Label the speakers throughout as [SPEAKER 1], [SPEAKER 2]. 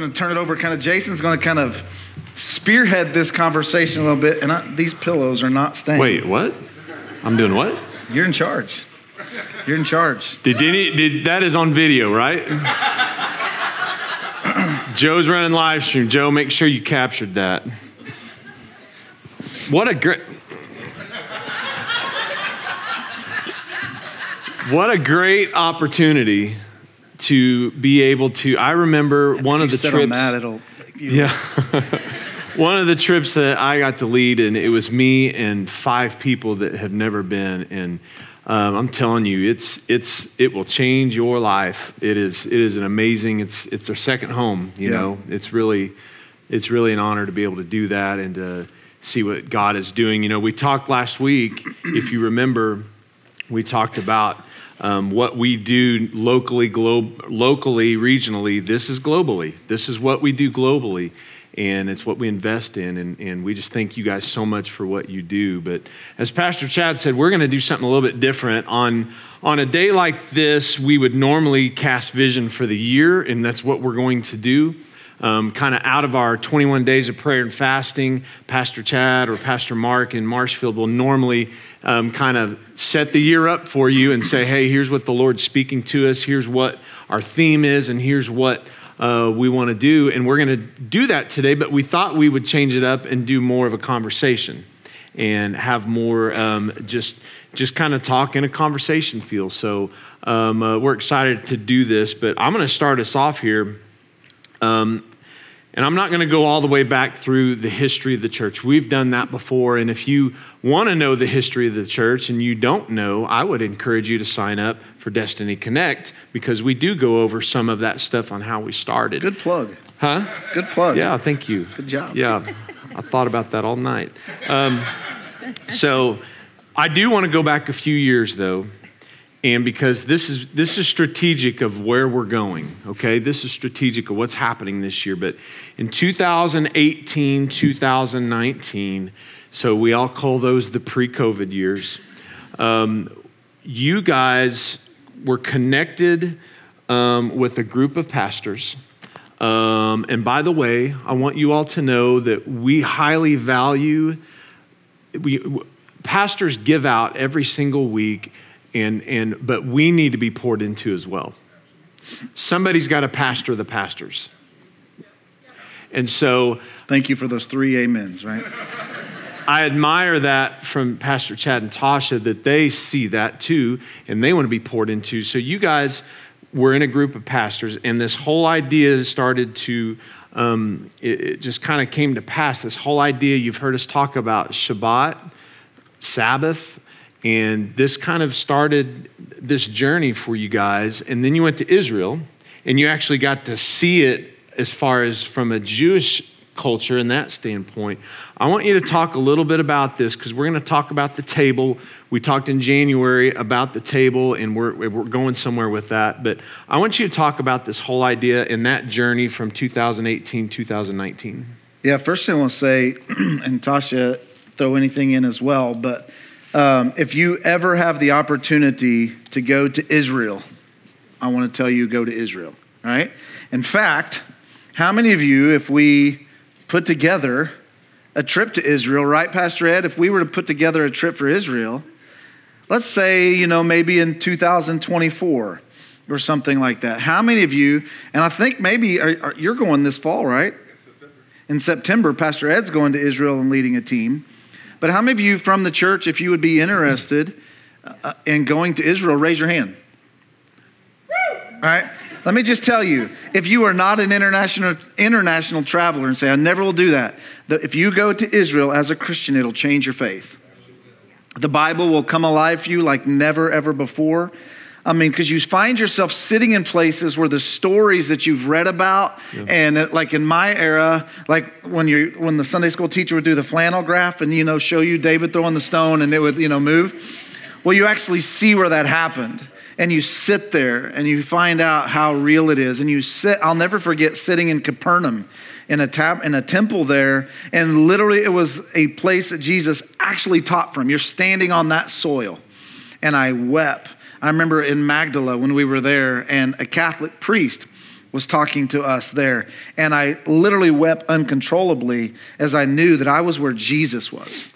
[SPEAKER 1] going to turn it over. Kind of Jason's going to kind of spearhead this conversation a little bit. And I, these pillows are not staying.
[SPEAKER 2] Wait, what? I'm doing what?
[SPEAKER 1] You're in charge. You're in charge.
[SPEAKER 2] Did any? Did that is on video, right? Joe's running live stream. Joe, make sure you captured that. What a great. What a great opportunity to be able to. I remember one
[SPEAKER 1] of
[SPEAKER 2] the trips. On
[SPEAKER 1] that, it'll, yeah.
[SPEAKER 2] one of the trips that I got to lead, and it was me and five people that have never been. And um, I'm telling you, it's it's it will change your life. It is it is an amazing. It's it's our second home. You yeah. know, it's really it's really an honor to be able to do that and to see what God is doing. You know, we talked last week, if you remember, we talked about um, what we do locally, glo- locally, regionally, this is globally. This is what we do globally, and it's what we invest in. And, and we just thank you guys so much for what you do. But as Pastor Chad said, we're going to do something a little bit different. On, on a day like this, we would normally cast vision for the year, and that's what we're going to do um, kind of out of our 21 days of prayer and fasting, Pastor Chad or Pastor Mark in Marshfield will normally um, kind of set the year up for you and say, hey, here's what the Lord's speaking to us, here's what our theme is, and here's what uh, we want to do. And we're going to do that today, but we thought we would change it up and do more of a conversation and have more um, just just kind of talk in a conversation feel. So um, uh, we're excited to do this, but I'm going to start us off here. Um, and I'm not going to go all the way back through the history of the church. We've done that before. And if you want to know the history of the church and you don't know, I would encourage you to sign up for Destiny Connect because we do go over some of that stuff on how we started.
[SPEAKER 1] Good plug. Huh? Good plug.
[SPEAKER 2] Yeah, thank you.
[SPEAKER 1] Good job.
[SPEAKER 2] Yeah, I thought about that all night. Um, so I do want to go back a few years though and because this is this is strategic of where we're going okay this is strategic of what's happening this year but in 2018 2019 so we all call those the pre-covid years um, you guys were connected um, with a group of pastors um, and by the way i want you all to know that we highly value we pastors give out every single week and, and but we need to be poured into as well. Somebody's got to pastor the pastors.
[SPEAKER 1] And so thank you for those three amens, right?
[SPEAKER 2] I admire that from Pastor Chad and Tasha that they see that too and they want to be poured into. So you guys were in a group of pastors and this whole idea started to um, it, it just kind of came to pass this whole idea you've heard us talk about Shabbat, Sabbath, and this kind of started this journey for you guys. And then you went to Israel and you actually got to see it as far as from a Jewish culture in that standpoint. I want you to talk a little bit about this because we're going to talk about the table. We talked in January about the table and we're, we're going somewhere with that. But I want you to talk about this whole idea and that journey from 2018, 2019. Yeah,
[SPEAKER 1] first thing I want to say, and Tasha, throw anything in as well, but um, if you ever have the opportunity to go to Israel, I want to tell you go to Israel, right? In fact, how many of you, if we put together a trip to Israel, right, Pastor Ed? If we were to put together a trip for Israel, let's say, you know, maybe in 2024 or something like that. How many of you, and I think maybe are, are, you're going this fall, right? In September, Pastor Ed's going to Israel and leading a team. But how many of you from the church, if you would be interested uh, in going to Israel, raise your hand? All right? Let me just tell you if you are not an international, international traveler and say, I never will do that, if you go to Israel as a Christian, it'll change your faith. The Bible will come alive for you like never, ever before. I mean, because you find yourself sitting in places where the stories that you've read about, yeah. and it, uh, like in my era, like when you when the Sunday school teacher would do the flannel graph and you know show you David throwing the stone and it would you know move. Well, you actually see where that happened, and you sit there and you find out how real it is. And you sit. I'll never forget sitting in Capernaum. In a, tap, in a temple there, and literally it was a place that Jesus actually taught from. You're standing on that soil. And I wept I remember in Magdala when we were there, and a Catholic priest was talking to us there. And I literally wept uncontrollably as I knew that I was where Jesus was.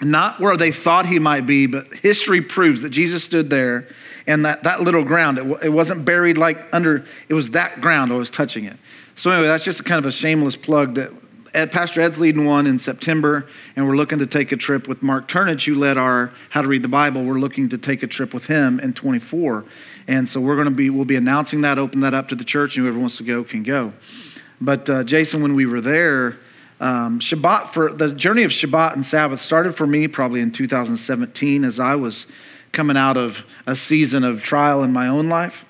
[SPEAKER 1] Not where they thought he might be, but history proves that Jesus stood there and that, that little ground, it, it wasn't buried like under, it was that ground I was touching it. So, anyway, that's just kind of a shameless plug that Pastor Ed's leading one in September, and we're looking to take a trip with Mark Turnage, who led our How to Read the Bible. We're looking to take a trip with him in 24, and so we're going to be we'll be announcing that, open that up to the church, and whoever wants to go can go. But uh, Jason, when we were there, um, Shabbat for the journey of Shabbat and Sabbath started for me probably in 2017 as I was coming out of a season of trial in my own life,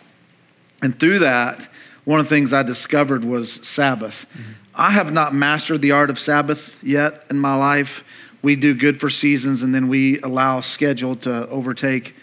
[SPEAKER 1] and through that, one of the things I discovered was Sabbath. Mm-hmm I have not mastered the art of Sabbath yet in my life. We do good for seasons and then we allow schedule to overtake.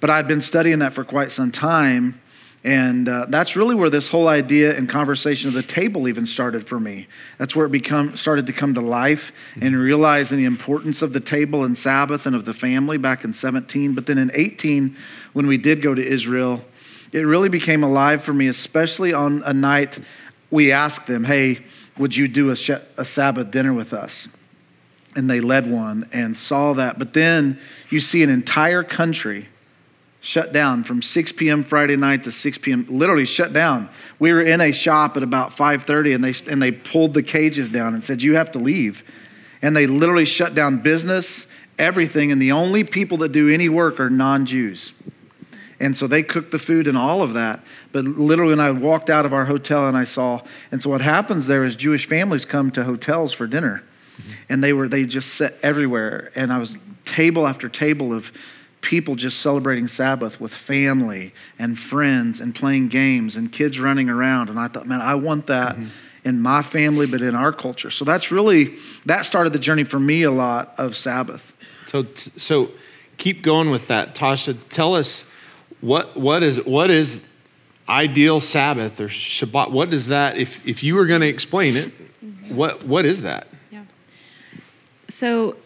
[SPEAKER 1] But I've been studying that for quite some time. And uh, that's really where this whole idea and conversation of the table even started for me. That's where it become, started to come to life and mm-hmm. realizing the importance of the table and Sabbath and of the family back in 17. But then in 18, when we did go to Israel, it really became alive for me, especially on a night we asked them, hey, would you do a, sh- a Sabbath dinner with us? And they led one and saw that. But then you see an entire country shut down from 6 p.m. Friday night to 6 p.m. Literally shut down. We were in a shop at about 5:30, and they and they pulled the cages down and said, "You have to leave." And they literally shut down business, everything, and the only people that do any work are non-Jews. And so they cooked the food and all of that. But literally, when I walked out of our hotel and I saw, and so what happens there is Jewish families come to hotels for dinner. Mm-hmm. And they were, they just sat everywhere. And I was table after table of people just celebrating Sabbath with family and friends and playing games and kids running around. And I thought, man, I want that. Mm-hmm in my family, but in our culture. So that's really that started the journey for me a lot of Sabbath.
[SPEAKER 2] So so keep going with that, Tasha. Tell us what, what, is, what is ideal Sabbath or Shabbat? What is that, if, if you were going to explain it, mm-hmm. what, what is that? Yeah.
[SPEAKER 3] So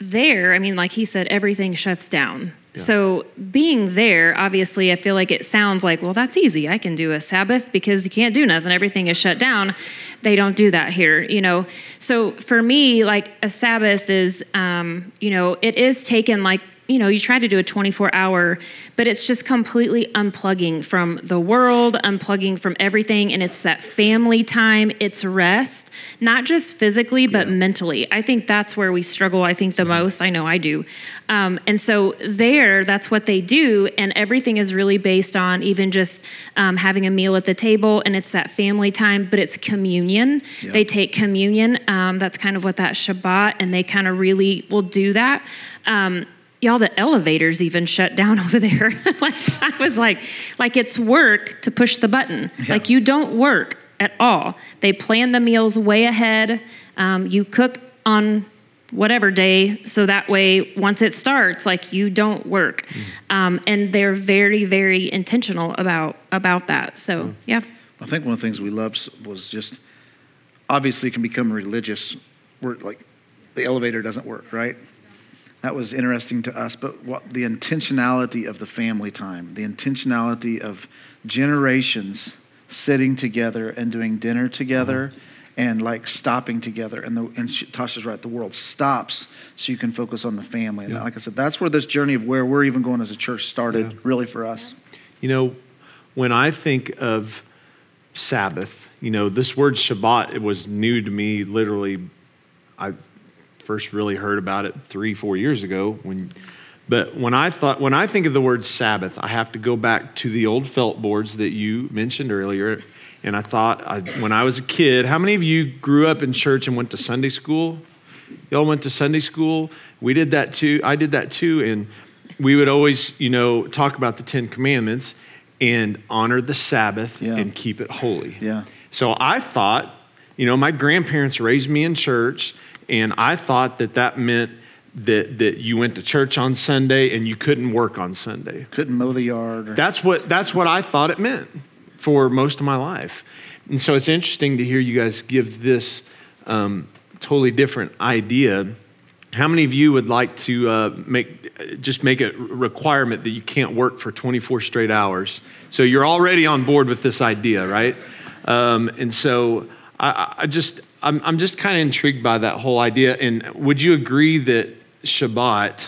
[SPEAKER 3] there, I mean, like he said, everything shuts down. Yeah. So being there, obviously, I feel like it sounds like, well, that's easy. I can do a Sabbath because you can't do nothing. Everything is shut down. They don't do that here, you know. So for me, like a Sabbath is, um, you know, it is taken like you know, you try to do a 24 hour, but it's just completely unplugging from the world, unplugging from everything. And it's that family time, it's rest, not just physically, but yeah. mentally. I think that's where we struggle, I think, the mm-hmm. most. I know I do. Um, and so, there, that's what they do. And everything is really based on even just um, having a meal at the table. And it's that family time, but it's communion. Yeah. They take communion. Um, that's kind of what that Shabbat, and they kind of really will do that. Um, y'all the elevators even shut down over there like i was like like it's work to push the button yeah. like you don't work at all they plan the meals way ahead um, you cook on whatever day so that way once it starts like you don't work mm. um, and they're very very intentional about about that so mm. yeah i
[SPEAKER 1] think one of the things we loved was just obviously can become religious we're like the elevator doesn't work right that was interesting to us, but what the intentionality of the family time, the intentionality of generations sitting together and doing dinner together mm-hmm. and like stopping together. And, the, and she, Tasha's right, the world stops so you can focus on the family. And like I said, that's where this journey of where we're even going as a church started yeah. really for us.
[SPEAKER 2] You know, when I think of Sabbath, you know, this word Shabbat, it was new to me literally. I first really heard about it three, four years ago. When, but when I thought, when I think of the word Sabbath, I have to go back to the old felt boards that you mentioned earlier. And I thought, I, when I was a kid, how many of you grew up in church and went to Sunday school? Y'all went to Sunday school. We did that too. I did that too. And we would always, you know, talk about the Ten Commandments and honor the Sabbath yeah. and keep it holy. Yeah. So I thought, you know, my grandparents raised me in church and I thought that that meant that, that you went to church on Sunday and you couldn't work on Sunday.
[SPEAKER 1] Couldn't mow the yard. Or...
[SPEAKER 2] That's, what, that's what I thought it meant for most of my life. And so it's interesting to hear you guys give this um, totally different idea. How many of you would like to uh, make just make a requirement that you can't work for 24 straight hours? So you're already on board with this idea, right? Um, and so I, I just I'm, I'm just kind of intrigued by that whole idea. And would you agree that Shabbat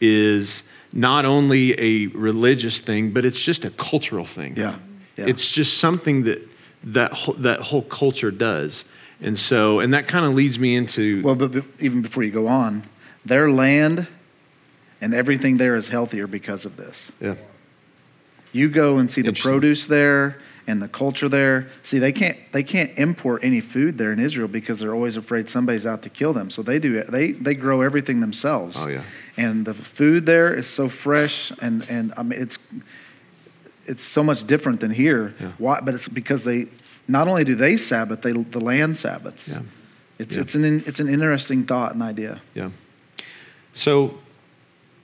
[SPEAKER 2] is not only a religious thing, but it's just a cultural thing?
[SPEAKER 1] Yeah. yeah.
[SPEAKER 2] It's just something that that whole, that whole culture does. And so, and that kind of leads me into.
[SPEAKER 1] Well, but, but even before you go on, their land and everything there is healthier because of this.
[SPEAKER 2] Yeah.
[SPEAKER 1] You go and see the produce there, and the culture there. See, they can't they can't import any food there in Israel because they're always afraid somebody's out to kill them. So they do they they grow everything themselves.
[SPEAKER 2] Oh yeah.
[SPEAKER 1] And the food there is so fresh and and I mean it's it's so much different than here. Yeah. Why? But it's because they not only do they Sabbath, they the land Sabbaths. Yeah. It's yeah. it's an it's an interesting thought and idea.
[SPEAKER 2] Yeah. So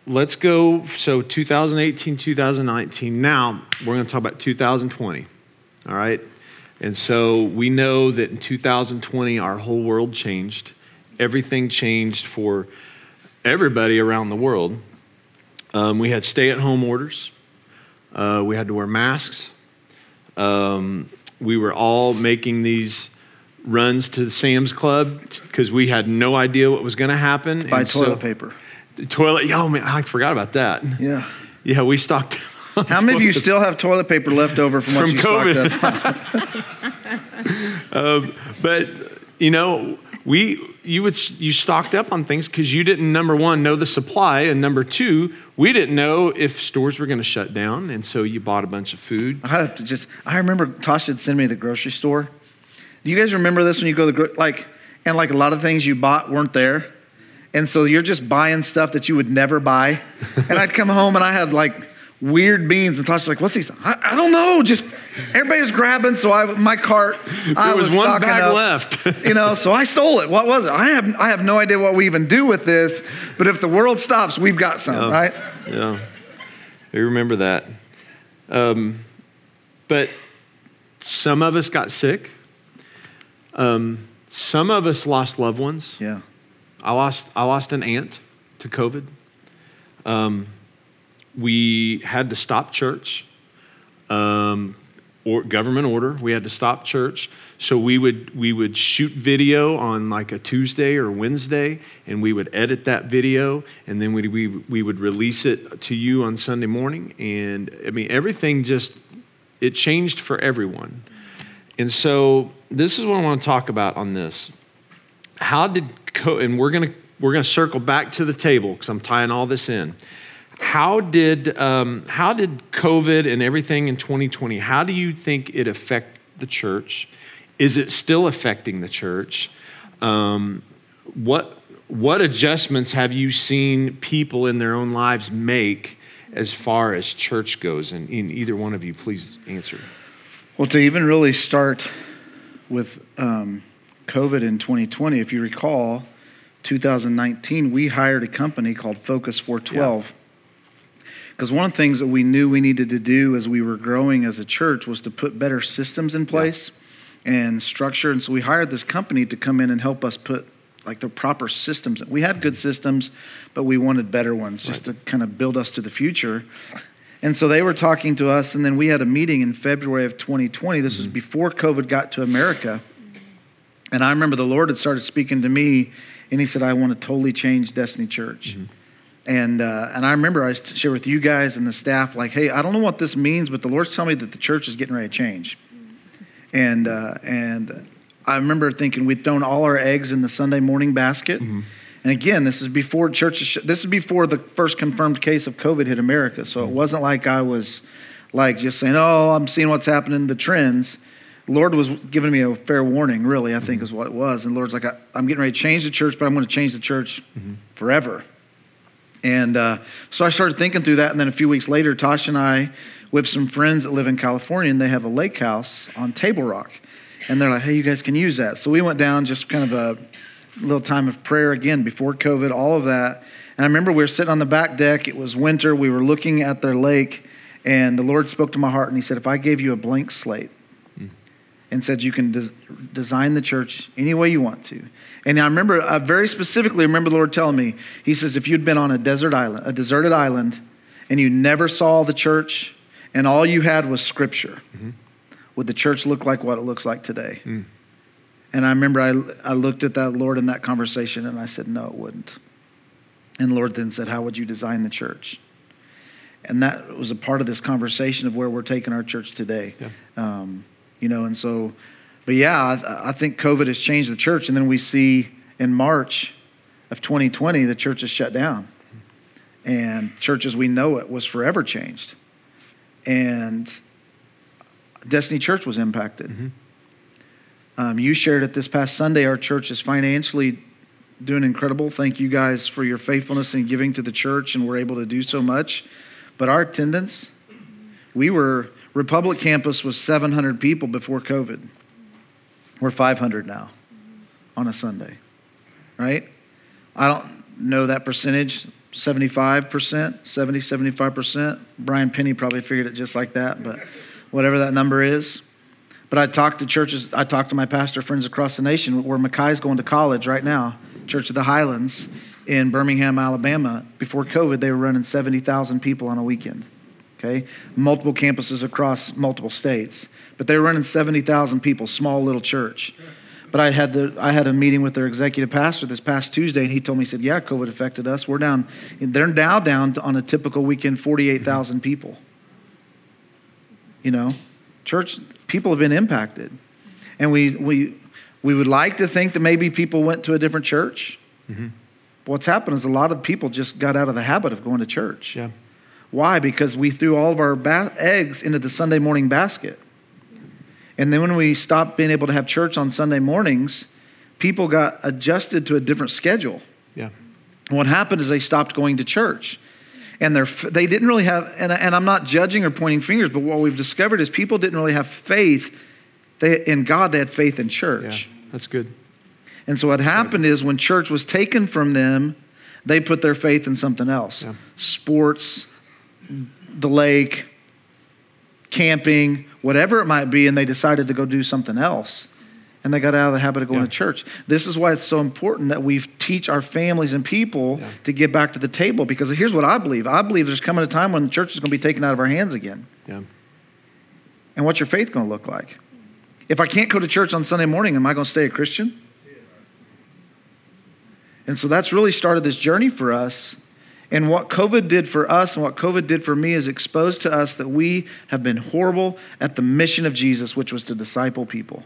[SPEAKER 2] let's go. So 2018, 2019. Now we're going to talk about 2020. All right? And so we know that in 2020, our whole world changed. Everything changed for everybody around the world. Um, we had stay at home orders, uh, we had to wear masks. Um, we were all making these runs to the Sam's Club because we had no idea what was going to happen.
[SPEAKER 1] buy toilet so, paper.
[SPEAKER 2] Toilet. Oh man, I forgot about that. Yeah.
[SPEAKER 1] Yeah,
[SPEAKER 2] we stocked
[SPEAKER 1] how many of you still have toilet paper left over from, from COVID?
[SPEAKER 2] um, but you know, we you would you stocked up on things because you didn't number one know the supply, and number two, we didn't know if stores were going to shut down, and so you bought a bunch of food.
[SPEAKER 1] I have to just. I remember Tasha had sent me to the grocery store. Do you guys remember this when you go to the gro- like, and like a lot of things you bought weren't there, and so you're just buying stuff that you would never buy, and I'd come home and I had like weird beans. And Tasha's like, what's these? I, I don't know. Just everybody was grabbing. So I, my cart,
[SPEAKER 2] I there was,
[SPEAKER 1] was
[SPEAKER 2] one bag
[SPEAKER 1] up,
[SPEAKER 2] left.
[SPEAKER 1] you know, so I stole it. What was it? I have, I have no idea what we even do with this, but if the world stops, we've got some, yeah. right? Yeah.
[SPEAKER 2] I remember that. Um, but some of us got sick. Um, some of us lost loved ones.
[SPEAKER 1] Yeah.
[SPEAKER 2] I lost, I lost an aunt to COVID. Um, we had to stop church, um, or government order. We had to stop church, so we would we would shoot video on like a Tuesday or Wednesday, and we would edit that video, and then we we we would release it to you on Sunday morning. And I mean, everything just it changed for everyone. And so this is what I want to talk about on this. How did co- and we're gonna we're gonna circle back to the table because I'm tying all this in how did um, how did COVID and everything in 2020? How do you think it affect the church? Is it still affecting the church? Um, what what adjustments have you seen people in their own lives make as far as church goes? And, in either one of you, please answer.
[SPEAKER 1] Well, to even really start with um, COVID in 2020, if you recall, 2019, we hired a company called Focus 412. Yeah because one of the things that we knew we needed to do as we were growing as a church was to put better systems in place yeah. and structure. And so we hired this company to come in and help us put like the proper systems. We had good systems, but we wanted better ones right. just to kind of build us to the future. And so they were talking to us, and then we had a meeting in February of 2020. This mm-hmm. was before COVID got to America. And I remember the Lord had started speaking to me, and He said, I want to totally change Destiny Church. Mm-hmm. And, uh, and I remember I shared with you guys and the staff, like, hey, I don't know what this means, but the Lord's telling me that the church is getting ready to change. And, uh, and I remember thinking we'd thrown all our eggs in the Sunday morning basket. Mm-hmm. And again, this is before churches, this is before the first confirmed case of COVID hit America. So it mm-hmm. wasn't like I was like just saying, oh, I'm seeing what's happening, the trends. Lord was giving me a fair warning, really, I think mm-hmm. is what it was. And Lord's like, I, am getting ready to change the church, but I'm going to change the church mm-hmm. forever. And uh, so I started thinking through that. And then a few weeks later, Tosh and I, with some friends that live in California, and they have a lake house on Table Rock. And they're like, hey, you guys can use that. So we went down just kind of a little time of prayer again before COVID, all of that. And I remember we were sitting on the back deck. It was winter. We were looking at their lake. And the Lord spoke to my heart and He said, If I gave you a blank slate, mm. and said you can des- design the church any way you want to and I remember, I uh, very specifically remember the Lord telling me, He says, if you'd been on a desert island, a deserted island, and you never saw the church, and all you had was scripture, mm-hmm. would the church look like what it looks like today? Mm. And I remember I, I looked at that Lord in that conversation and I said, no, it wouldn't. And the Lord then said, how would you design the church? And that was a part of this conversation of where we're taking our church today. Yeah. Um, you know, and so but yeah, I, I think COVID has changed the church. And then we see in March of 2020, the church is shut down. And church as we know it was forever changed. And Destiny Church was impacted. Mm-hmm. Um, you shared it this past Sunday. Our church is financially doing incredible. Thank you guys for your faithfulness and giving to the church, and we're able to do so much. But our attendance, we were, Republic Campus was 700 people before COVID. We're 500 now on a Sunday, right? I don't know that percentage 75%, 70, 75%. Brian Penny probably figured it just like that, but whatever that number is. But I talked to churches, I talked to my pastor friends across the nation where Mackay's going to college right now, Church of the Highlands in Birmingham, Alabama. Before COVID, they were running 70,000 people on a weekend, okay? Multiple campuses across multiple states but they were running 70,000 people, small little church. But I had, the, I had a meeting with their executive pastor this past Tuesday, and he told me, he said, Yeah, COVID affected us. We're down, they're now down on a typical weekend, 48,000 people. You know, church, people have been impacted. And we, we, we would like to think that maybe people went to a different church. Mm-hmm. What's happened is a lot of people just got out of the habit of going to church. Yeah. Why? Because we threw all of our ba- eggs into the Sunday morning basket. And then when we stopped being able to have church on Sunday mornings, people got adjusted to a different schedule.
[SPEAKER 2] Yeah.
[SPEAKER 1] what happened is they stopped going to church. And they're, they they did not really have, and, and I'm not judging or pointing fingers, but what we've discovered is people didn't really have faith they, in God, they had faith in church. Yeah,
[SPEAKER 2] that's good.
[SPEAKER 1] And so what happened is when church was taken from them, they put their faith in something else yeah. sports, the lake, camping, whatever it might be, and they decided to go do something else. And they got out of the habit of going yeah. to church. This is why it's so important that we teach our families and people yeah. to get back to the table. Because here's what I believe I believe there's coming a time when the church is going to be taken out of our hands again. Yeah. And what's your faith going to look like? If I can't go to church on Sunday morning, am I going to stay a Christian? And so that's really started this journey for us and what COVID did for us and what COVID did for me is exposed to us that we have been horrible at the mission of Jesus, which was to disciple people.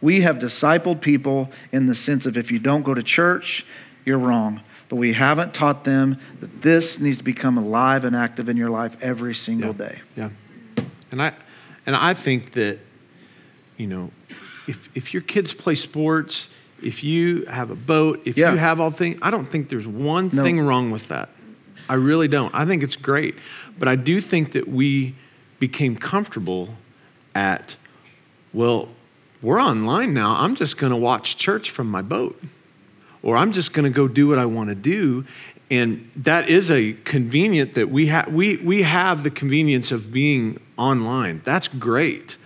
[SPEAKER 1] We have discipled people in the sense of if you don't go to church, you're wrong. But we haven't taught them that this needs to become alive and active in your life every single yeah. day.
[SPEAKER 2] Yeah. And I and I think that, you know, if if your kids play sports if you have a boat, if yeah. you have all things, I don't think there's one no. thing wrong with that. I really don't. I think it's great. But I do think that we became comfortable at, well, we're online now. I'm just going to watch church from my boat, or I'm just going to go do what I want to do. And that is a convenient that we have. We, we have the convenience of being online. That's great.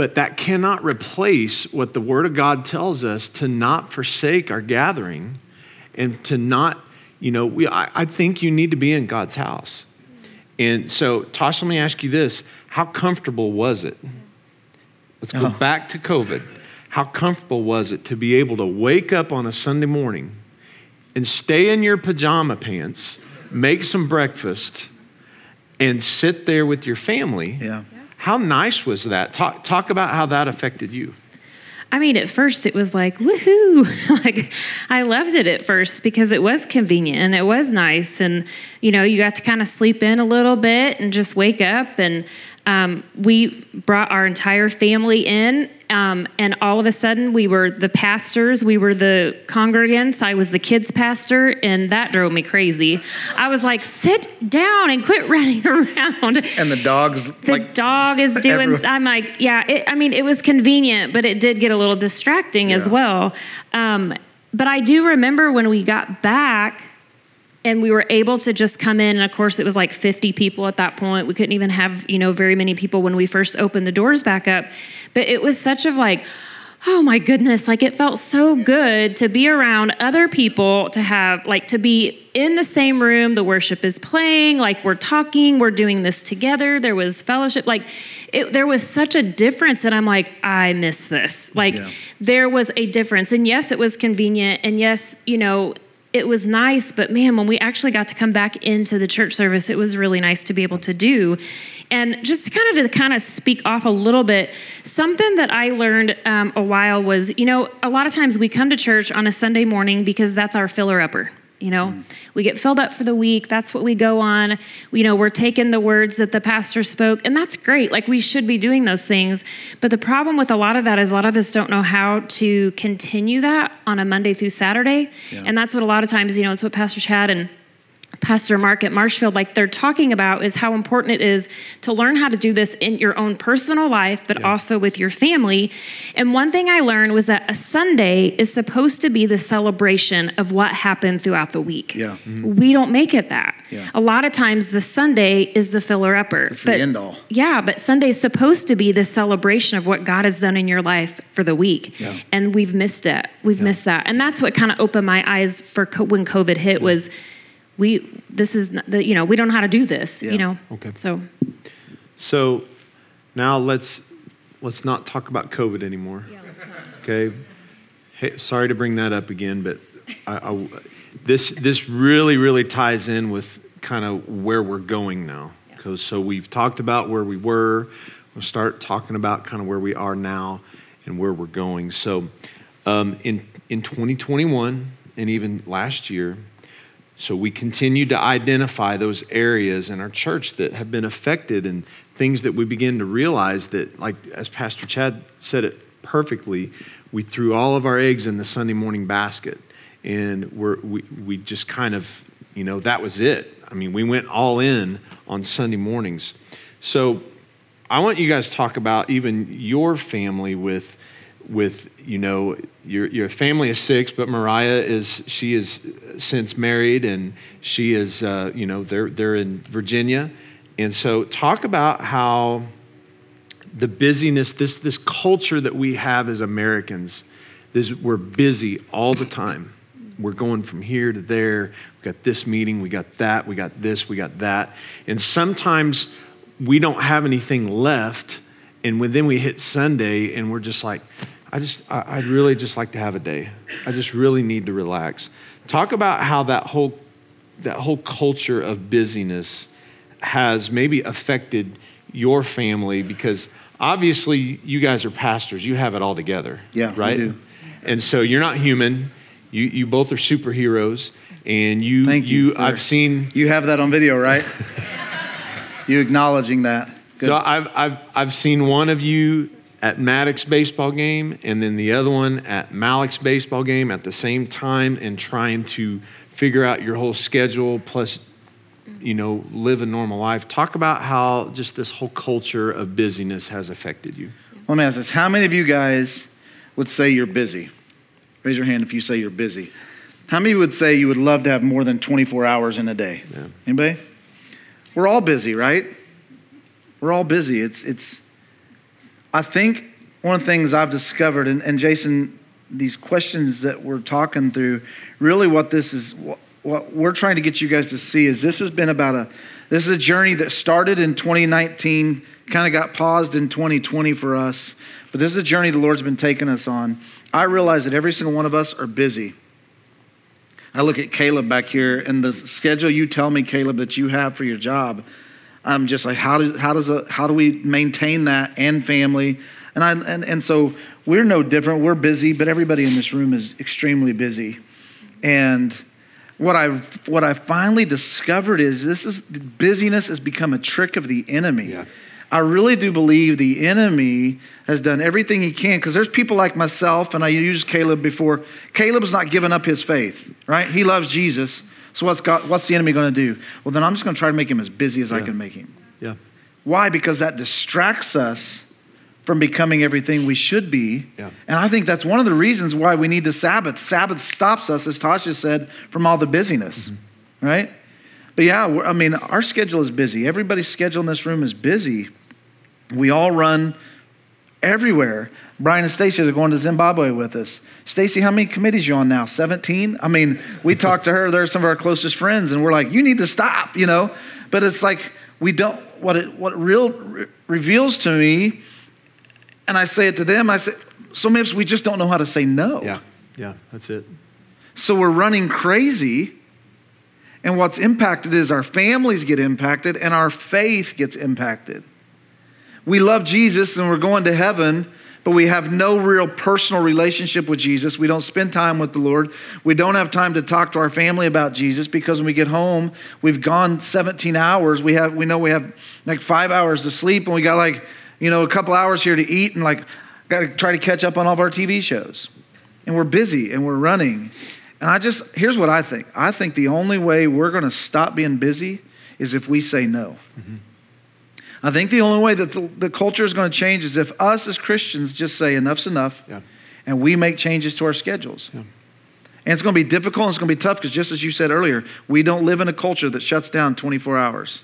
[SPEAKER 2] But that cannot replace what the Word of God tells us to not forsake our gathering and to not, you know, we, I, I think you need to be in God's house. And so, Tosh, let me ask you this How comfortable was it? Let's go oh. back to COVID. How comfortable was it to be able to wake up on a Sunday morning and stay in your pajama pants, make some breakfast, and sit there with your family? Yeah. yeah how nice was that? Talk, talk about how that affected you.
[SPEAKER 3] I mean, at first it was like, woohoo. like, I loved it at first because it was convenient and it was nice. And, you know, you got to kind of sleep in a little bit and just wake up. And um, we brought our entire family in um, and all of a sudden, we were the pastors, we were the congregants. I was the kids' pastor, and that drove me crazy. I was like, sit down and quit running around.
[SPEAKER 2] And the dog's
[SPEAKER 3] the like, dog is doing. Everyone. I'm like, yeah. It, I mean, it was convenient, but it did get a little distracting yeah. as well. Um, but I do remember when we got back and we were able to just come in and of course it was like 50 people at that point we couldn't even have you know very many people when we first opened the doors back up but it was such of like oh my goodness like it felt so good to be around other people to have like to be in the same room the worship is playing like we're talking we're doing this together there was fellowship like it, there was such a difference and i'm like i miss this like yeah. there was a difference and yes it was convenient and yes you know it was nice, but man, when we actually got to come back into the church service, it was really nice to be able to do. And just kind of to kind of speak off a little bit, something that I learned um, a while was, you know, a lot of times we come to church on a Sunday morning because that's our filler upper you know mm. we get filled up for the week that's what we go on you know we're taking the words that the pastor spoke and that's great like we should be doing those things but the problem with a lot of that is a lot of us don't know how to continue that on a monday through saturday yeah. and that's what a lot of times you know it's what pastor chad and Pastor Mark at Marshfield, like they're talking about, is how important it is to learn how to do this in your own personal life, but yeah. also with your family. And one thing I learned was that a Sunday is supposed to be the celebration of what happened throughout the week. Yeah. Mm-hmm. We don't make it that. Yeah. A lot of times the Sunday is the filler upper.
[SPEAKER 1] It's
[SPEAKER 3] but,
[SPEAKER 1] the end all.
[SPEAKER 3] Yeah, but Sunday's supposed to be the celebration of what God has done in your life for the week. Yeah. And we've missed it. We've yeah. missed that. And that's what kind of opened my eyes for co- when COVID hit was we this is the, you know we don't know how to do this yeah. you know okay
[SPEAKER 2] so so now let's let's not talk about covid anymore yeah, okay hey, sorry to bring that up again but I, I, this this really really ties in with kind of where we're going now because yeah. so we've talked about where we were we'll start talking about kind of where we are now and where we're going so um, in in 2021 and even last year so we continue to identify those areas in our church that have been affected and things that we begin to realize that, like as Pastor Chad said it perfectly, we threw all of our eggs in the Sunday morning basket. And we we, just kind of, you know, that was it. I mean, we went all in on Sunday mornings. So I want you guys to talk about even your family with with you know your your family is six, but Mariah is she is since married and she is uh, you know they're they're in Virginia, and so talk about how the busyness this this culture that we have as Americans, this we're busy all the time. We're going from here to there. We got this meeting, we got that, we got this, we got that, and sometimes we don't have anything left. And when, then we hit Sunday and we're just like, I just, I, would really just like to have a day. I just really need to relax. Talk about how that whole, that whole culture of busyness has maybe affected your family because obviously you guys are pastors. You have it all together. Yeah, right. And so you're not human. You, you both are superheroes. And you, Thank you, you I've seen.
[SPEAKER 1] You have that on video, right? you acknowledging that. Good. So
[SPEAKER 2] I've, I've, I've seen one of you at Maddox baseball game and then the other one at Malik's baseball game at the same time and trying to figure out your whole schedule plus you know live a normal life talk about how just this whole culture of busyness has affected you let
[SPEAKER 1] me ask this how many of you guys would say you're busy raise your hand if you say you're busy how many would say you would love to have more than 24 hours in a day yeah. anybody we're all busy right we're all busy it's it's I think one of the things I've discovered, and, and Jason, these questions that we're talking through, really what this is, what, what we're trying to get you guys to see is this has been about a, this is a journey that started in 2019, kind of got paused in 2020 for us, but this is a journey the Lord's been taking us on. I realize that every single one of us are busy. I look at Caleb back here and the schedule you tell me, Caleb, that you have for your job I'm just like, how do, how, does a, how do we maintain that and family? And, I, and, and so we're no different. We're busy, but everybody in this room is extremely busy. And what I what I finally discovered is this is busyness has become a trick of the enemy. Yeah. I really do believe the enemy has done everything he can because there's people like myself, and I used Caleb before. Caleb's not giving up his faith, right? He loves Jesus. So what's God, what's the enemy going to do? Well, then I'm just going to try to make him as busy as yeah. I can make him.
[SPEAKER 2] Yeah.
[SPEAKER 1] Why? Because that distracts us from becoming everything we should be. Yeah. And I think that's one of the reasons why we need the Sabbath. Sabbath stops us, as Tasha said, from all the busyness, mm-hmm. right? But yeah, I mean, our schedule is busy. Everybody's schedule in this room is busy. We all run everywhere. Brian and Stacy are going to Zimbabwe with us. Stacy, how many committees you on now? 17? I mean, we talked to her, they're some of our closest friends, and we're like, you need to stop, you know? But it's like, we don't, what it, what it real, re- reveals to me, and I say it to them, I say, so many we just don't know how to say no.
[SPEAKER 2] Yeah, yeah, that's it.
[SPEAKER 1] So we're running crazy, and what's impacted is our families get impacted and our faith gets impacted. We love Jesus and we're going to heaven but we have no real personal relationship with Jesus. We don't spend time with the Lord. We don't have time to talk to our family about Jesus because when we get home, we've gone 17 hours. We have we know we have like 5 hours to sleep and we got like, you know, a couple hours here to eat and like got to try to catch up on all of our TV shows. And we're busy and we're running. And I just here's what I think. I think the only way we're going to stop being busy is if we say no. Mm-hmm. I think the only way that the, the culture is going to change is if us as Christians just say enough's enough yeah. and we make changes to our schedules. Yeah. And it's going to be difficult and it's going to be tough because, just as you said earlier, we don't live in a culture that shuts down 24 hours.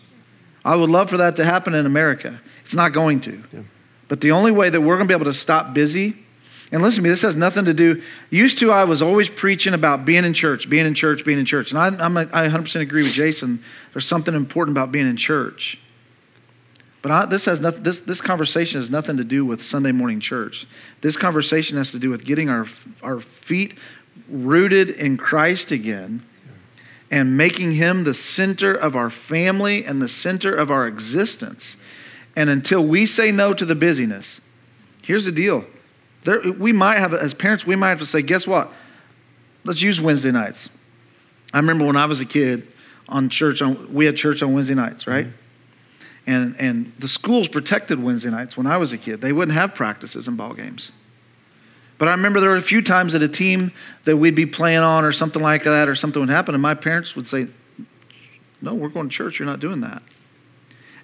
[SPEAKER 1] I would love for that to happen in America. It's not going to. Yeah. But the only way that we're going to be able to stop busy, and listen to me, this has nothing to do. Used to, I was always preaching about being in church, being in church, being in church. And I, I'm a, I 100% agree with Jason. There's something important about being in church. But I, this has this, this conversation has nothing to do with Sunday morning church. This conversation has to do with getting our, our feet rooted in Christ again and making him the center of our family and the center of our existence. And until we say no to the busyness, here's the deal. There, we might have, as parents, we might have to say, guess what? Let's use Wednesday nights. I remember when I was a kid on church, on, we had church on Wednesday nights, right? Mm-hmm. And, and the schools protected Wednesday nights when I was a kid. They wouldn't have practices and ball games. But I remember there were a few times that a team that we'd be playing on or something like that or something would happen, and my parents would say, No, we're going to church. You're not doing that.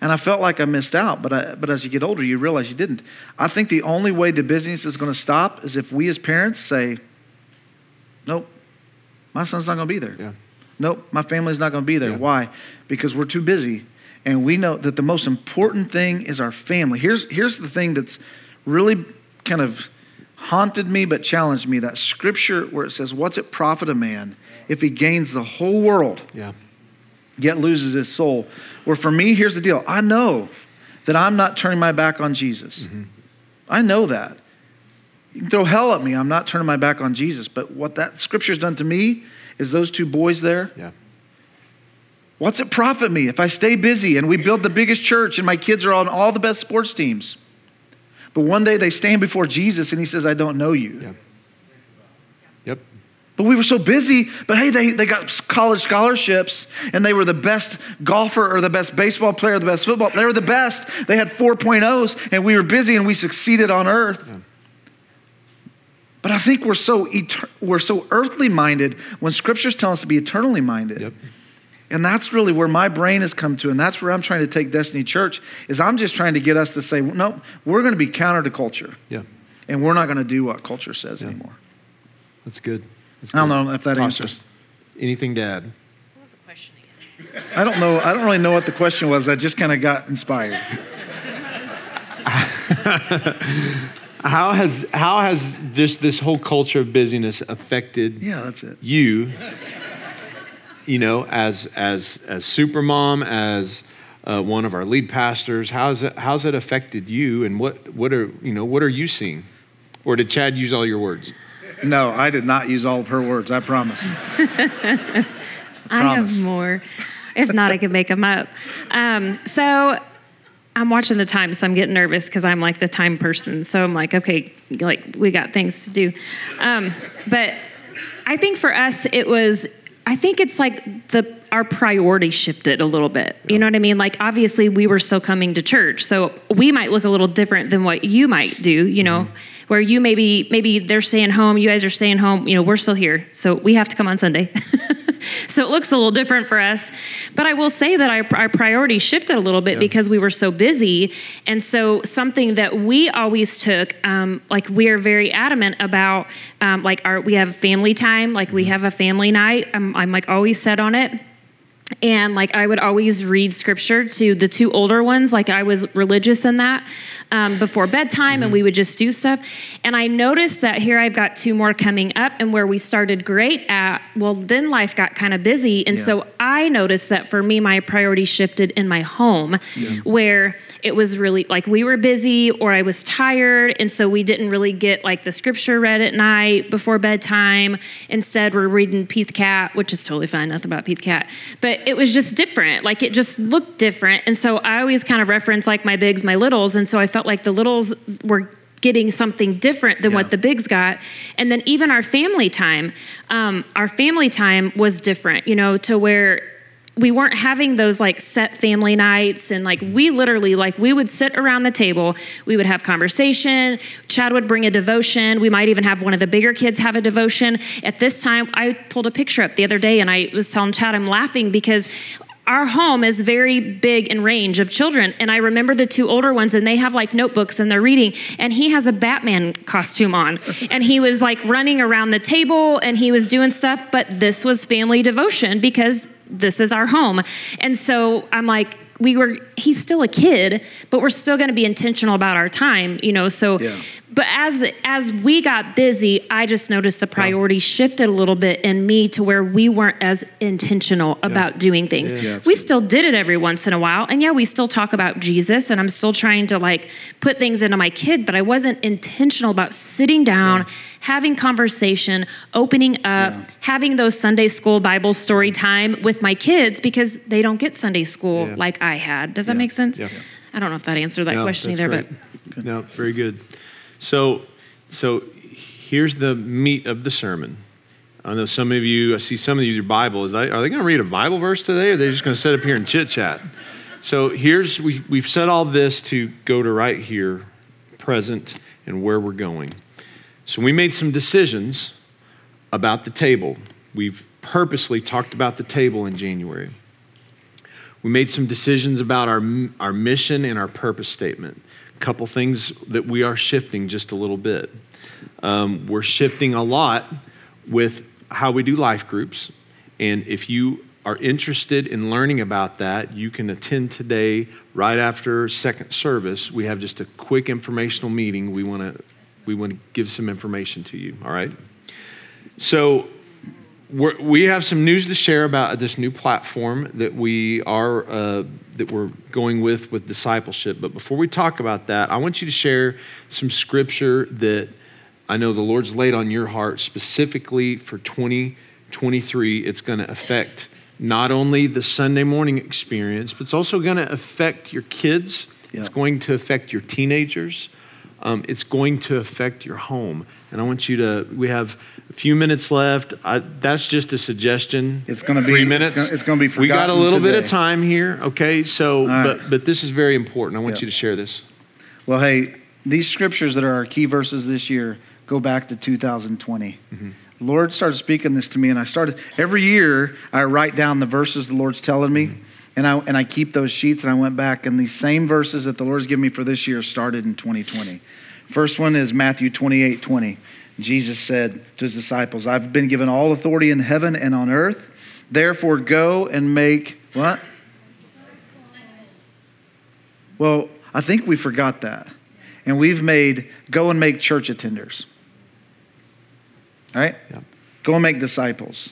[SPEAKER 1] And I felt like I missed out, but, I, but as you get older, you realize you didn't. I think the only way the business is going to stop is if we as parents say, Nope, my son's not going to be there. Yeah. Nope, my family's not going to be there. Yeah. Why? Because we're too busy and we know that the most important thing is our family. Here's, here's the thing that's really kind of haunted me but challenged me that scripture where it says, What's it profit a man if he gains the whole world? Yeah. Yet loses his soul. Where for me, here's the deal I know that I'm not turning my back on Jesus. Mm-hmm. I know that. You can throw hell at me. I'm not turning my back on Jesus. But what that scripture's done to me is those two boys there. Yeah What's it profit me if I stay busy and we build the biggest church and my kids are on all the best sports teams? But one day they stand before Jesus and he says, I don't know you. Yeah.
[SPEAKER 2] Yep.
[SPEAKER 1] But we were so busy, but hey, they, they got college scholarships and they were the best golfer or the best baseball player, the best football. They were the best. They had 4.0s and we were busy and we succeeded on earth. Yeah. But I think we're so, etern- we're so earthly minded when scripture's telling us to be eternally minded. Yep. And that's really where my brain has come to. And that's where I'm trying to take Destiny Church is I'm just trying to get us to say, no, we're going to be counter to culture. Yeah. And we're not going to do what culture says yeah. anymore.
[SPEAKER 2] That's good. That's I
[SPEAKER 1] don't know if that answers.
[SPEAKER 2] Anything to add? What was the question
[SPEAKER 1] again? I don't know. I don't really know what the question was. I just kind of got inspired.
[SPEAKER 2] how has how has this this whole culture of busyness affected
[SPEAKER 1] yeah, that's it.
[SPEAKER 2] you you know, as as as supermom, as uh, one of our lead pastors, how's it, how's it affected you, and what what are you know what are you seeing, or did Chad use all your words?
[SPEAKER 1] No, I did not use all of her words. I promise.
[SPEAKER 3] I, I have more. If not, I can make them up. Um, so I'm watching the time, so I'm getting nervous because I'm like the time person. So I'm like, okay, like we got things to do. Um, but I think for us, it was I think it's like the our priority shifted a little bit. Yeah. You know what I mean? Like obviously we were still coming to church. So we might look a little different than what you might do, you know, mm-hmm. where you maybe maybe they're staying home, you guys are staying home, you know, we're still here. So we have to come on Sunday. so it looks a little different for us. But I will say that our, our priorities shifted a little bit yeah. because we were so busy. And so something that we always took, um, like we are very adamant about, um, like our we have family time, like we mm-hmm. have a family night. I'm, I'm like always set on it and like I would always read scripture to the two older ones. Like I was religious in that um, before bedtime mm-hmm. and we would just do stuff. And I noticed that here I've got two more coming up, and where we started great at, well, then life got kind of busy. And yeah. so I noticed that for me, my priority shifted in my home yeah. where it was really like we were busy or I was tired. And so we didn't really get like the scripture read at night before bedtime. Instead, we're reading Pete the Cat, which is totally fine, nothing about Pete the Cat. But it was just different. Like it just looked different. And so I always kind of reference like my bigs, my littles. And so I felt felt like the littles were getting something different than yeah. what the bigs got. And then even our family time, um, our family time was different, you know, to where we weren't having those like set family nights and like we literally like we would sit around the table we would have conversation chad would bring a devotion we might even have one of the bigger kids have a devotion at this time i pulled a picture up the other day and i was telling chad i'm laughing because our home is very big in range of children. And I remember the two older ones, and they have like notebooks and they're reading. And he has a Batman costume on. And he was like running around the table and he was doing stuff. But this was family devotion because this is our home. And so I'm like, we were he's still a kid but we're still going to be intentional about our time you know so yeah but as as we got busy i just noticed the priority yeah. shifted a little bit in me to where we weren't as intentional yeah. about doing things yeah, we good. still did it every once in a while and yeah we still talk about jesus and i'm still trying to like put things into my kid but i wasn't intentional about sitting down having conversation opening up having those sunday school bible story time with my kids because they don't get sunday school like i had does that make sense i don't know if that answered that no, question either great.
[SPEAKER 2] but no very good so, so here's the meat of the sermon. I know some of you, I see some of you, your Bible, is that, are they going to read a Bible verse today or are they just going to sit up here and chit chat? So here's, we, we've said all this to go to right here, present, and where we're going. So we made some decisions about the table. We've purposely talked about the table in January. We made some decisions about our, our mission and our purpose statement couple things that we are shifting just a little bit. Um, we're shifting a lot with how we do life groups. And if you are interested in learning about that, you can attend today right after second service. We have just a quick informational meeting. We want to we want to give some information to you, all right? So we're, we have some news to share about this new platform that we are uh, that we're going with with discipleship. But before we talk about that, I want you to share some scripture that I know the Lord's laid on your heart specifically for 2023. It's going to affect not only the Sunday morning experience, but it's also going to affect your kids. Yeah. It's going to affect your teenagers. Um, it's going to affect your home. And I want you to, we have a few minutes left. I, that's just a suggestion.
[SPEAKER 1] It's going to be three minutes. It's going to be We
[SPEAKER 2] got a little today. bit of time here, okay? So, right. but, but this is very important. I want yep. you to share this.
[SPEAKER 1] Well, hey, these scriptures that are our key verses this year go back to 2020. Mm-hmm. Lord started speaking this to me, and I started every year. I write down the verses the Lord's telling me, mm-hmm. and I and I keep those sheets. And I went back, and these same verses that the Lord's given me for this year started in 2020. First one is Matthew 28 20. Jesus said to his disciples, I've been given all authority in heaven and on earth. Therefore, go and make what? Well, I think we forgot that. And we've made go and make church attenders. All right? Yeah. Go and make disciples.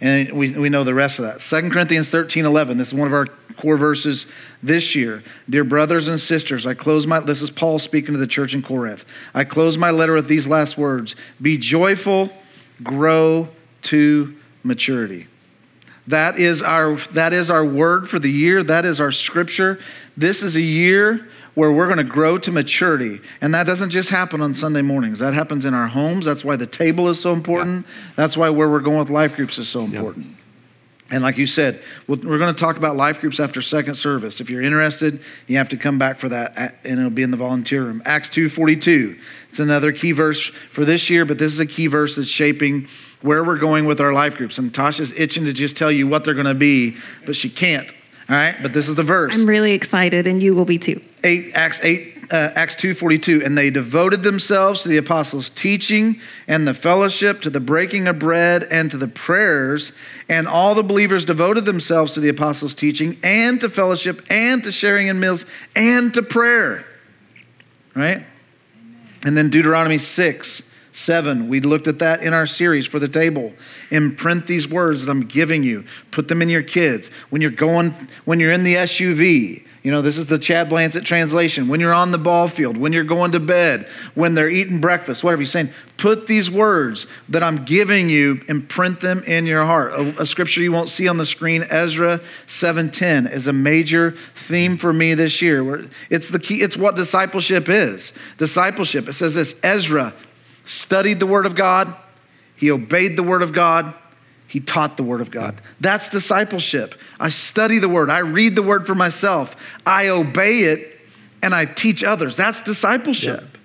[SPEAKER 1] And we, we know the rest of that. 2 Corinthians 13 11. This is one of our core verses this year. Dear brothers and sisters, I close my, this is Paul speaking to the church in Corinth. I close my letter with these last words Be joyful, grow to maturity. That is our, that is our word for the year, that is our scripture. This is a year where we're going to grow to maturity. And that doesn't just happen on Sunday mornings, that happens in our homes. That's why the table is so important. Yeah. That's why where we're going with life groups is so important. Yeah. And like you said, we're going to talk about life groups after second service. If you're interested, you have to come back for that, and it'll be in the volunteer room. Acts 2.42, it's another key verse for this year, but this is a key verse that's shaping where we're going with our life groups. And Tasha's itching to just tell you what they're going to be, but she can't. All right, but this is the verse.
[SPEAKER 3] I'm really excited, and you will be too. Eight,
[SPEAKER 1] Acts 8, uh, Acts 2:42, and they devoted themselves to the apostles' teaching and the fellowship, to the breaking of bread and to the prayers, and all the believers devoted themselves to the apostles' teaching and to fellowship and to sharing in meals and to prayer. Right? And then Deuteronomy 6, 7. We looked at that in our series for the table. Imprint these words that I'm giving you. Put them in your kids. When you're going, when you're in the SUV, you know, this is the Chad Blancett translation. When you're on the ball field, when you're going to bed, when they're eating breakfast, whatever you're saying, put these words that I'm giving you Imprint them in your heart. A, a scripture you won't see on the screen, Ezra 7:10, is a major theme for me this year. It's the key, it's what discipleship is. Discipleship. It says this, Ezra studied the Word of God, he obeyed the Word of God, he taught the Word of God. That's discipleship. I study the Word, I read the Word for myself, I obey it, and I teach others. That's discipleship.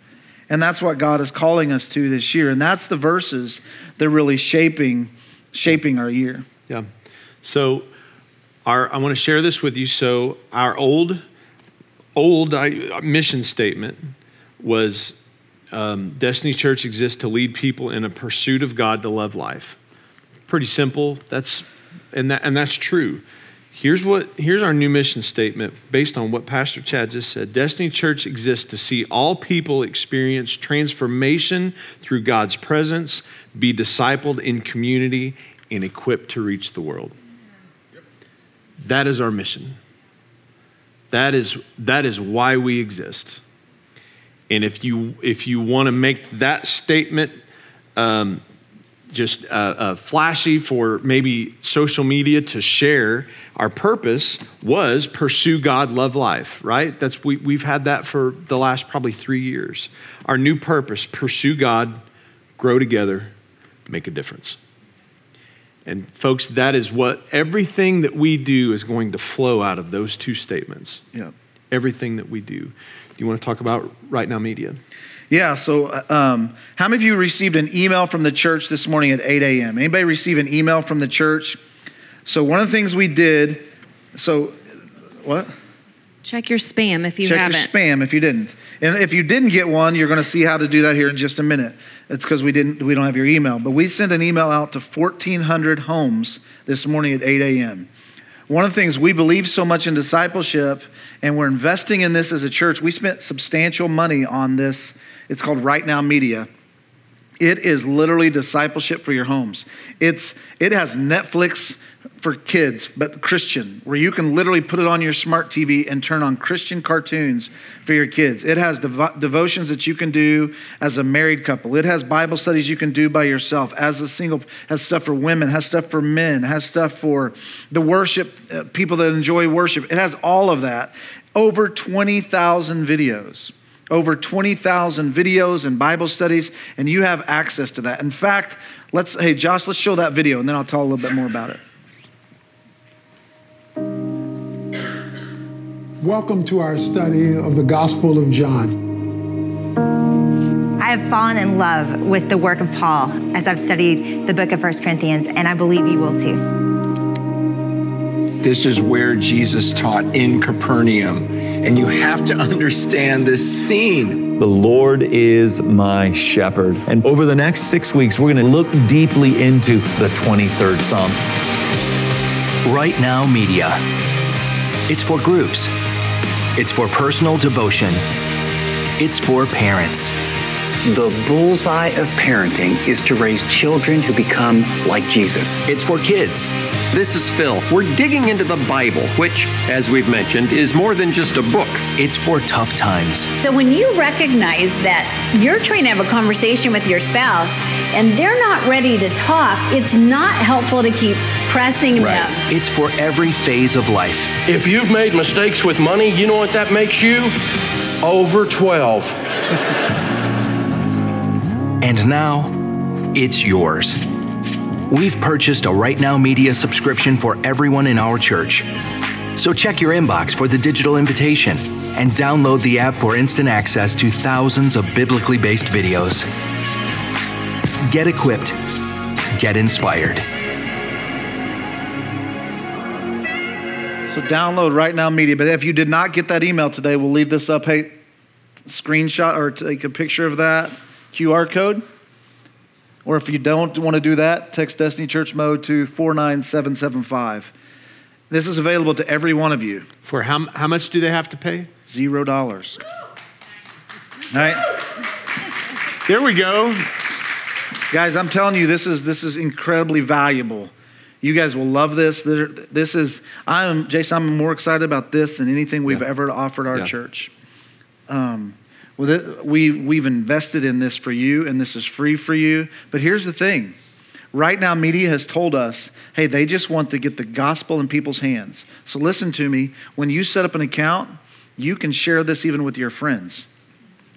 [SPEAKER 1] And that's what God is calling us to this year. And that's the verses that are really shaping, shaping our year.
[SPEAKER 2] Yeah. So our, I want to share this with you. So our old, old uh, mission statement was um, Destiny Church exists to lead people in a pursuit of God to love life. Pretty simple. That's and that and that's true. Here's what here's our new mission statement based on what Pastor Chad just said. Destiny Church exists to see all people experience transformation through God's presence, be discipled in community, and equipped to reach the world. That is our mission. That is that is why we exist. And if you, if you want to make that statement um, just uh, uh, flashy for maybe social media to share, our purpose was pursue God, love life, right? That's we, We've had that for the last probably three years. Our new purpose pursue God, grow together, make a difference. And folks, that is what everything that we do is going to flow out of those two statements. Yeah. Everything that we do you want to talk about Right Now Media?
[SPEAKER 1] Yeah, so um, how many of you received an email from the church this morning at 8 a.m.? Anybody receive an email from the church? So one of the things we did, so what?
[SPEAKER 3] Check your spam if you Check
[SPEAKER 1] haven't. Check your spam if you didn't. And if you didn't get one, you're going to see how to do that here in just a minute. It's because we didn't we don't have your email. But we sent an email out to 1,400 homes this morning at 8 a.m. One of the things we believe so much in discipleship and we're investing in this as a church. We spent substantial money on this. It's called Right Now Media. It is literally discipleship for your homes. It's it has Netflix for kids, but Christian, where you can literally put it on your smart TV and turn on Christian cartoons for your kids. It has devotions that you can do as a married couple. It has Bible studies you can do by yourself as a single. Has stuff for women. Has stuff for men. Has stuff for the worship uh, people that enjoy worship. It has all of that. Over twenty thousand videos over 20,000 videos and Bible studies, and you have access to that. In fact, let's, hey, Josh, let's show that video, and then I'll tell a little bit more about it.
[SPEAKER 4] Welcome to our study of the Gospel of John.
[SPEAKER 5] I have fallen in love with the work of Paul as I've studied the book of 1 Corinthians, and I believe you will too.
[SPEAKER 1] This is where Jesus taught in Capernaum, and you have to understand this scene.
[SPEAKER 6] The Lord is my shepherd. And over the next six weeks, we're going to look deeply into the 23rd Psalm. Right Now Media. It's for groups it's for personal devotion. It's for parents.
[SPEAKER 7] The bullseye of parenting is to raise children who become like Jesus.
[SPEAKER 8] It's for kids.
[SPEAKER 9] This is Phil. We're digging into the Bible, which, as we've mentioned, is more than just a book.
[SPEAKER 10] It's for tough times.
[SPEAKER 11] So when you recognize that you're trying to have a conversation with your spouse and they're not ready to talk, it's not helpful to keep impressing right. them.
[SPEAKER 12] It's for every phase of life.
[SPEAKER 13] If you've made mistakes with money, you know what that makes you? Over 12.
[SPEAKER 14] and now, it's yours. We've purchased a Right Now Media subscription for everyone in our church. So check your inbox for the digital invitation and download the app for instant access to thousands of biblically based videos. Get equipped, get inspired.
[SPEAKER 1] So download right now media. But if you did not get that email today, we'll leave this up. Hey, screenshot or take a picture of that QR code. Or if you don't want to do that, text Destiny Church Mode to 49775. This is available to every one of you.
[SPEAKER 2] For how, how much do they have to pay?
[SPEAKER 1] Zero dollars.
[SPEAKER 2] All right. There we go.
[SPEAKER 1] Guys, I'm telling you, this is, this is incredibly valuable. You guys will love this. This is, I'm, Jason, I'm more excited about this than anything we've yeah. ever offered our yeah. church. Um, we, we've invested in this for you, and this is free for you. But here's the thing right now, media has told us hey, they just want to get the gospel in people's hands. So listen to me. When you set up an account, you can share this even with your friends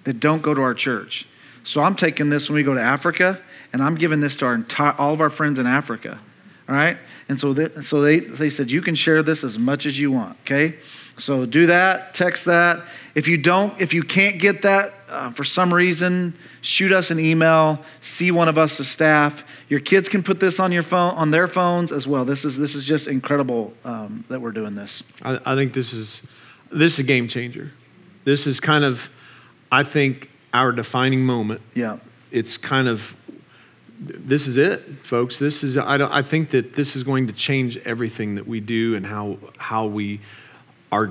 [SPEAKER 1] that don't go to our church. So I'm taking this when we go to Africa, and I'm giving this to our entire, all of our friends in Africa. All right? And so, they, so they, they said, you can share this as much as you want, okay? So do that, text that. If you don't, if you can't get that uh, for some reason, shoot us an email, see one of us as staff. Your kids can put this on your phone, on their phones as well. This is, this is just incredible um, that we're doing this.
[SPEAKER 2] I, I think this is, this is a game changer. This is kind of, I think, our defining moment.
[SPEAKER 1] Yeah.
[SPEAKER 2] It's kind of this is it, folks. This is I, I think that this is going to change everything that we do and how how we are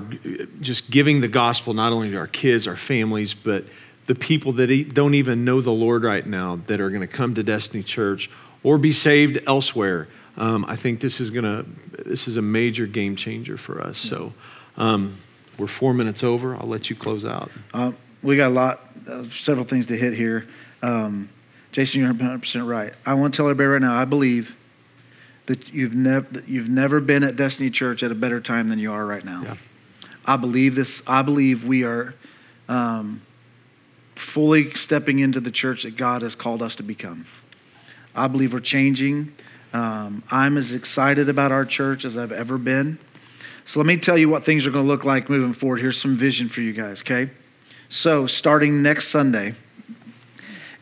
[SPEAKER 2] just giving the gospel not only to our kids, our families, but the people that don't even know the Lord right now that are going to come to Destiny Church or be saved elsewhere. Um, I think this is going to this is a major game changer for us. So um, we're four minutes over. I'll let you close out. Uh,
[SPEAKER 1] we got a lot, uh, several things to hit here. Um, Jason, you're 100% right. I want to tell everybody right now, I believe that you've, nev- that you've never been at Destiny Church at a better time than you are right now. Yeah. I believe this. I believe we are um, fully stepping into the church that God has called us to become. I believe we're changing. Um, I'm as excited about our church as I've ever been. So let me tell you what things are going to look like moving forward. Here's some vision for you guys, okay? So, starting next Sunday,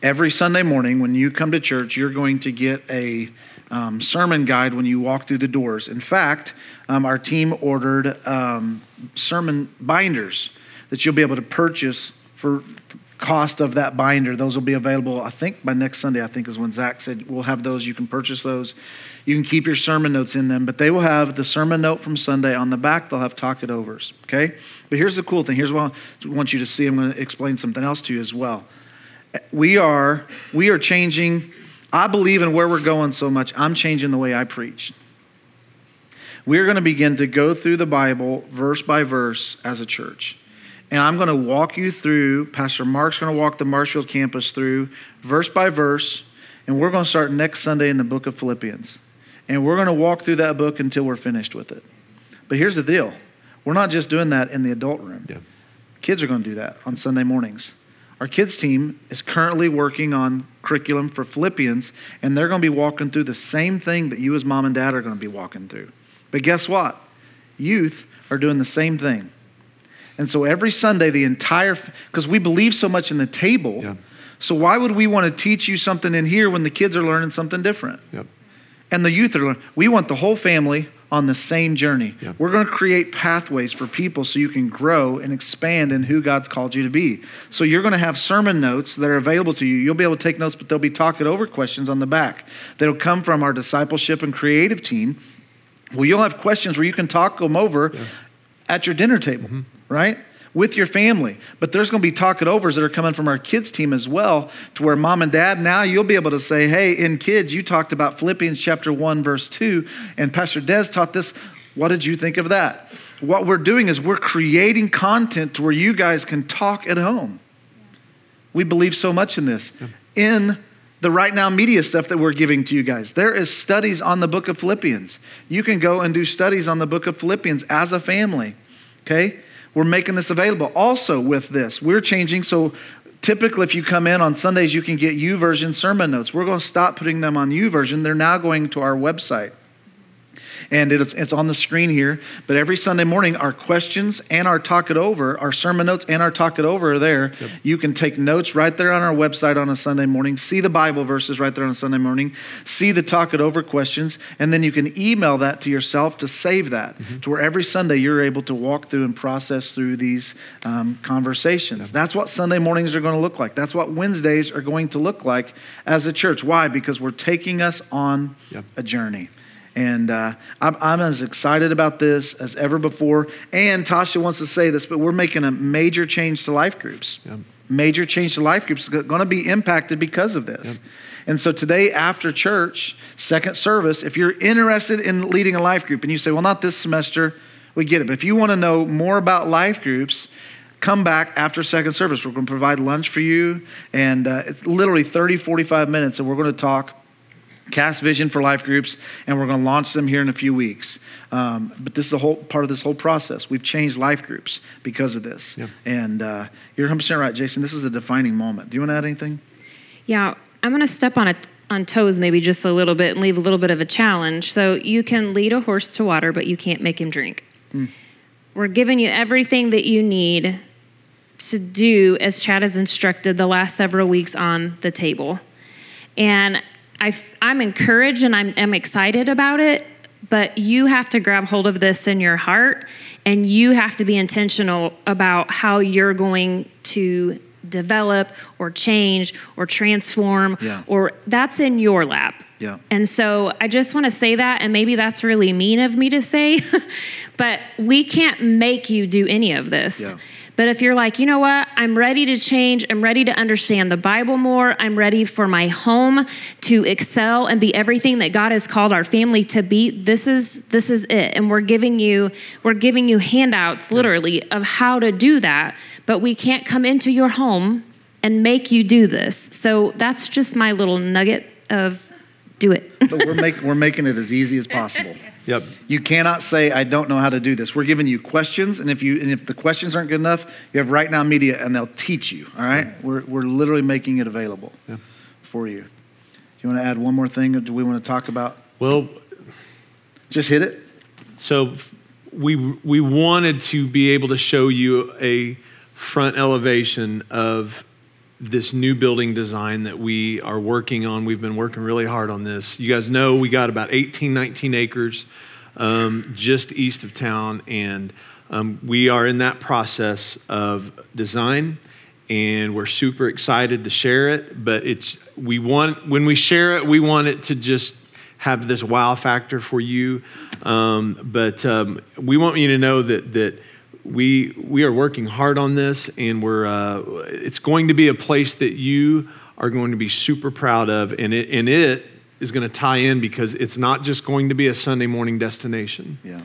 [SPEAKER 1] Every Sunday morning, when you come to church, you're going to get a um, sermon guide when you walk through the doors. In fact, um, our team ordered um, sermon binders that you'll be able to purchase for cost of that binder. Those will be available, I think, by next Sunday, I think is when Zach said we'll have those. You can purchase those. You can keep your sermon notes in them, but they will have the sermon note from Sunday on the back. They'll have talk it overs, okay? But here's the cool thing. Here's what I want you to see. I'm going to explain something else to you as well we are we are changing i believe in where we're going so much i'm changing the way i preach we're going to begin to go through the bible verse by verse as a church and i'm going to walk you through pastor mark's going to walk the marshfield campus through verse by verse and we're going to start next sunday in the book of philippians and we're going to walk through that book until we're finished with it but here's the deal we're not just doing that in the adult room yeah. kids are going to do that on sunday mornings our kids' team is currently working on curriculum for Philippians, and they're going to be walking through the same thing that you, as mom and dad, are going to be walking through. But guess what? Youth are doing the same thing. And so every Sunday, the entire, because we believe so much in the table. Yeah. So why would we want to teach you something in here when the kids are learning something different? Yep. And the youth are learning. We want the whole family on the same journey. Yeah. We're going to create pathways for people so you can grow and expand in who God's called you to be. So you're going to have sermon notes that are available to you. You'll be able to take notes, but there'll be talk it over questions on the back that'll come from our discipleship and creative team. Well, you'll have questions where you can talk them over yeah. at your dinner table, mm-hmm. right? with your family. But there's going to be talk it overs that are coming from our kids team as well, to where mom and dad now you'll be able to say, hey, in kids, you talked about Philippians chapter 1, verse 2, and Pastor Des taught this. What did you think of that? What we're doing is we're creating content to where you guys can talk at home. We believe so much in this. In the right now media stuff that we're giving to you guys. There is studies on the book of Philippians. You can go and do studies on the book of Philippians as a family. Okay? we're making this available. Also, with this, we're changing. So, typically, if you come in on Sundays, you can get YouVersion sermon notes. We're going to stop putting them on YouVersion. They're now going to our website and it's, it's on the screen here. But every Sunday morning, our questions and our talk it over, our sermon notes and our talk it over are there. Yep. You can take notes right there on our website on a Sunday morning, see the Bible verses right there on a Sunday morning, see the talk it over questions, and then you can email that to yourself to save that mm-hmm. to where every Sunday you're able to walk through and process through these um, conversations. Yep. That's what Sunday mornings are going to look like. That's what Wednesdays are going to look like as a church. Why? Because we're taking us on yep. a journey. And uh, I'm, I'm as excited about this as ever before. And Tasha wants to say this, but we're making a major change to life groups. Yep. Major change to life groups going to be impacted because of this. Yep. And so today after church, second service, if you're interested in leading a life group and you say, well, not this semester, we get it. But if you want to know more about life groups, come back after second service. We're going to provide lunch for you and uh, it's literally 30, 45 minutes, and we're going to talk Cast Vision for Life groups, and we're going to launch them here in a few weeks. Um, but this is the whole part of this whole process. We've changed life groups because of this. Yeah. And uh, you're 100% right, Jason. This is a defining moment. Do you want to add anything?
[SPEAKER 3] Yeah, I'm going to step on a on toes maybe just a little bit and leave a little bit of a challenge. So you can lead a horse to water, but you can't make him drink. Mm. We're giving you everything that you need to do as Chad has instructed the last several weeks on the table. And I, am encouraged and I'm, I'm excited about it, but you have to grab hold of this in your heart and you have to be intentional about how you're going to develop or change or transform yeah. or that's in your lap. Yeah. And so I just want to say that and maybe that's really mean of me to say, but we can't make you do any of this. Yeah. But if you're like, you know what, I'm ready to change, I'm ready to understand the Bible more, I'm ready for my home to excel and be everything that God has called our family to be, this is this is it. And we're giving you we're giving you handouts literally of how to do that, but we can't come into your home and make you do this. So that's just my little nugget of do it.
[SPEAKER 1] but we're,
[SPEAKER 3] make,
[SPEAKER 1] we're making it as easy as possible. Yep. You cannot say, I don't know how to do this. We're giving you questions, and if you and if the questions aren't good enough, you have right now media and they'll teach you. All right? Yeah. We're we're literally making it available yeah. for you. Do you want to add one more thing or do we want to talk about?
[SPEAKER 2] Well
[SPEAKER 1] just hit it.
[SPEAKER 2] So we we wanted to be able to show you a front elevation of this new building design that we are working on. We've been working really hard on this. You guys know we got about 18, 19 acres um, just east of town, and um, we are in that process of design. And we're super excited to share it, but it's we want when we share it, we want it to just have this wow factor for you. Um, but um, we want you to know that that we we are working hard on this, and we're uh, it's going to be a place that you are going to be super proud of, and it and it is going to tie in because it's not just going to be a Sunday morning destination. Yeah.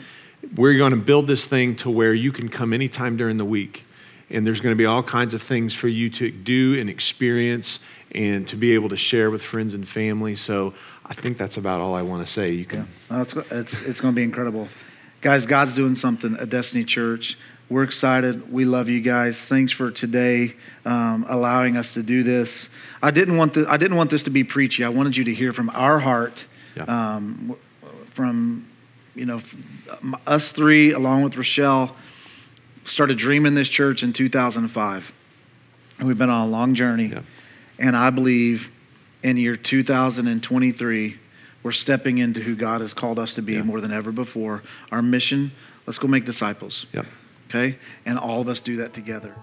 [SPEAKER 2] We're going to build this thing to where you can come anytime during the week, and there's going to be all kinds of things for you to do and experience, and to be able to share with friends and family. So I think that's about all I want to say. You can. Yeah.
[SPEAKER 1] it's, it's it's going to be incredible, guys. God's doing something at Destiny Church. We're excited. We love you guys. Thanks for today um, allowing us to do this. I didn't want the, I didn't want this to be preachy. I wanted you to hear from our heart, yeah. um, from you know us three along with Rochelle started dreaming this church in 2005, and we've been on a long journey. Yeah. And I believe in year 2023 we're stepping into who God has called us to be yeah. more than ever before. Our mission, let's go make disciples okay? And all of us do that together.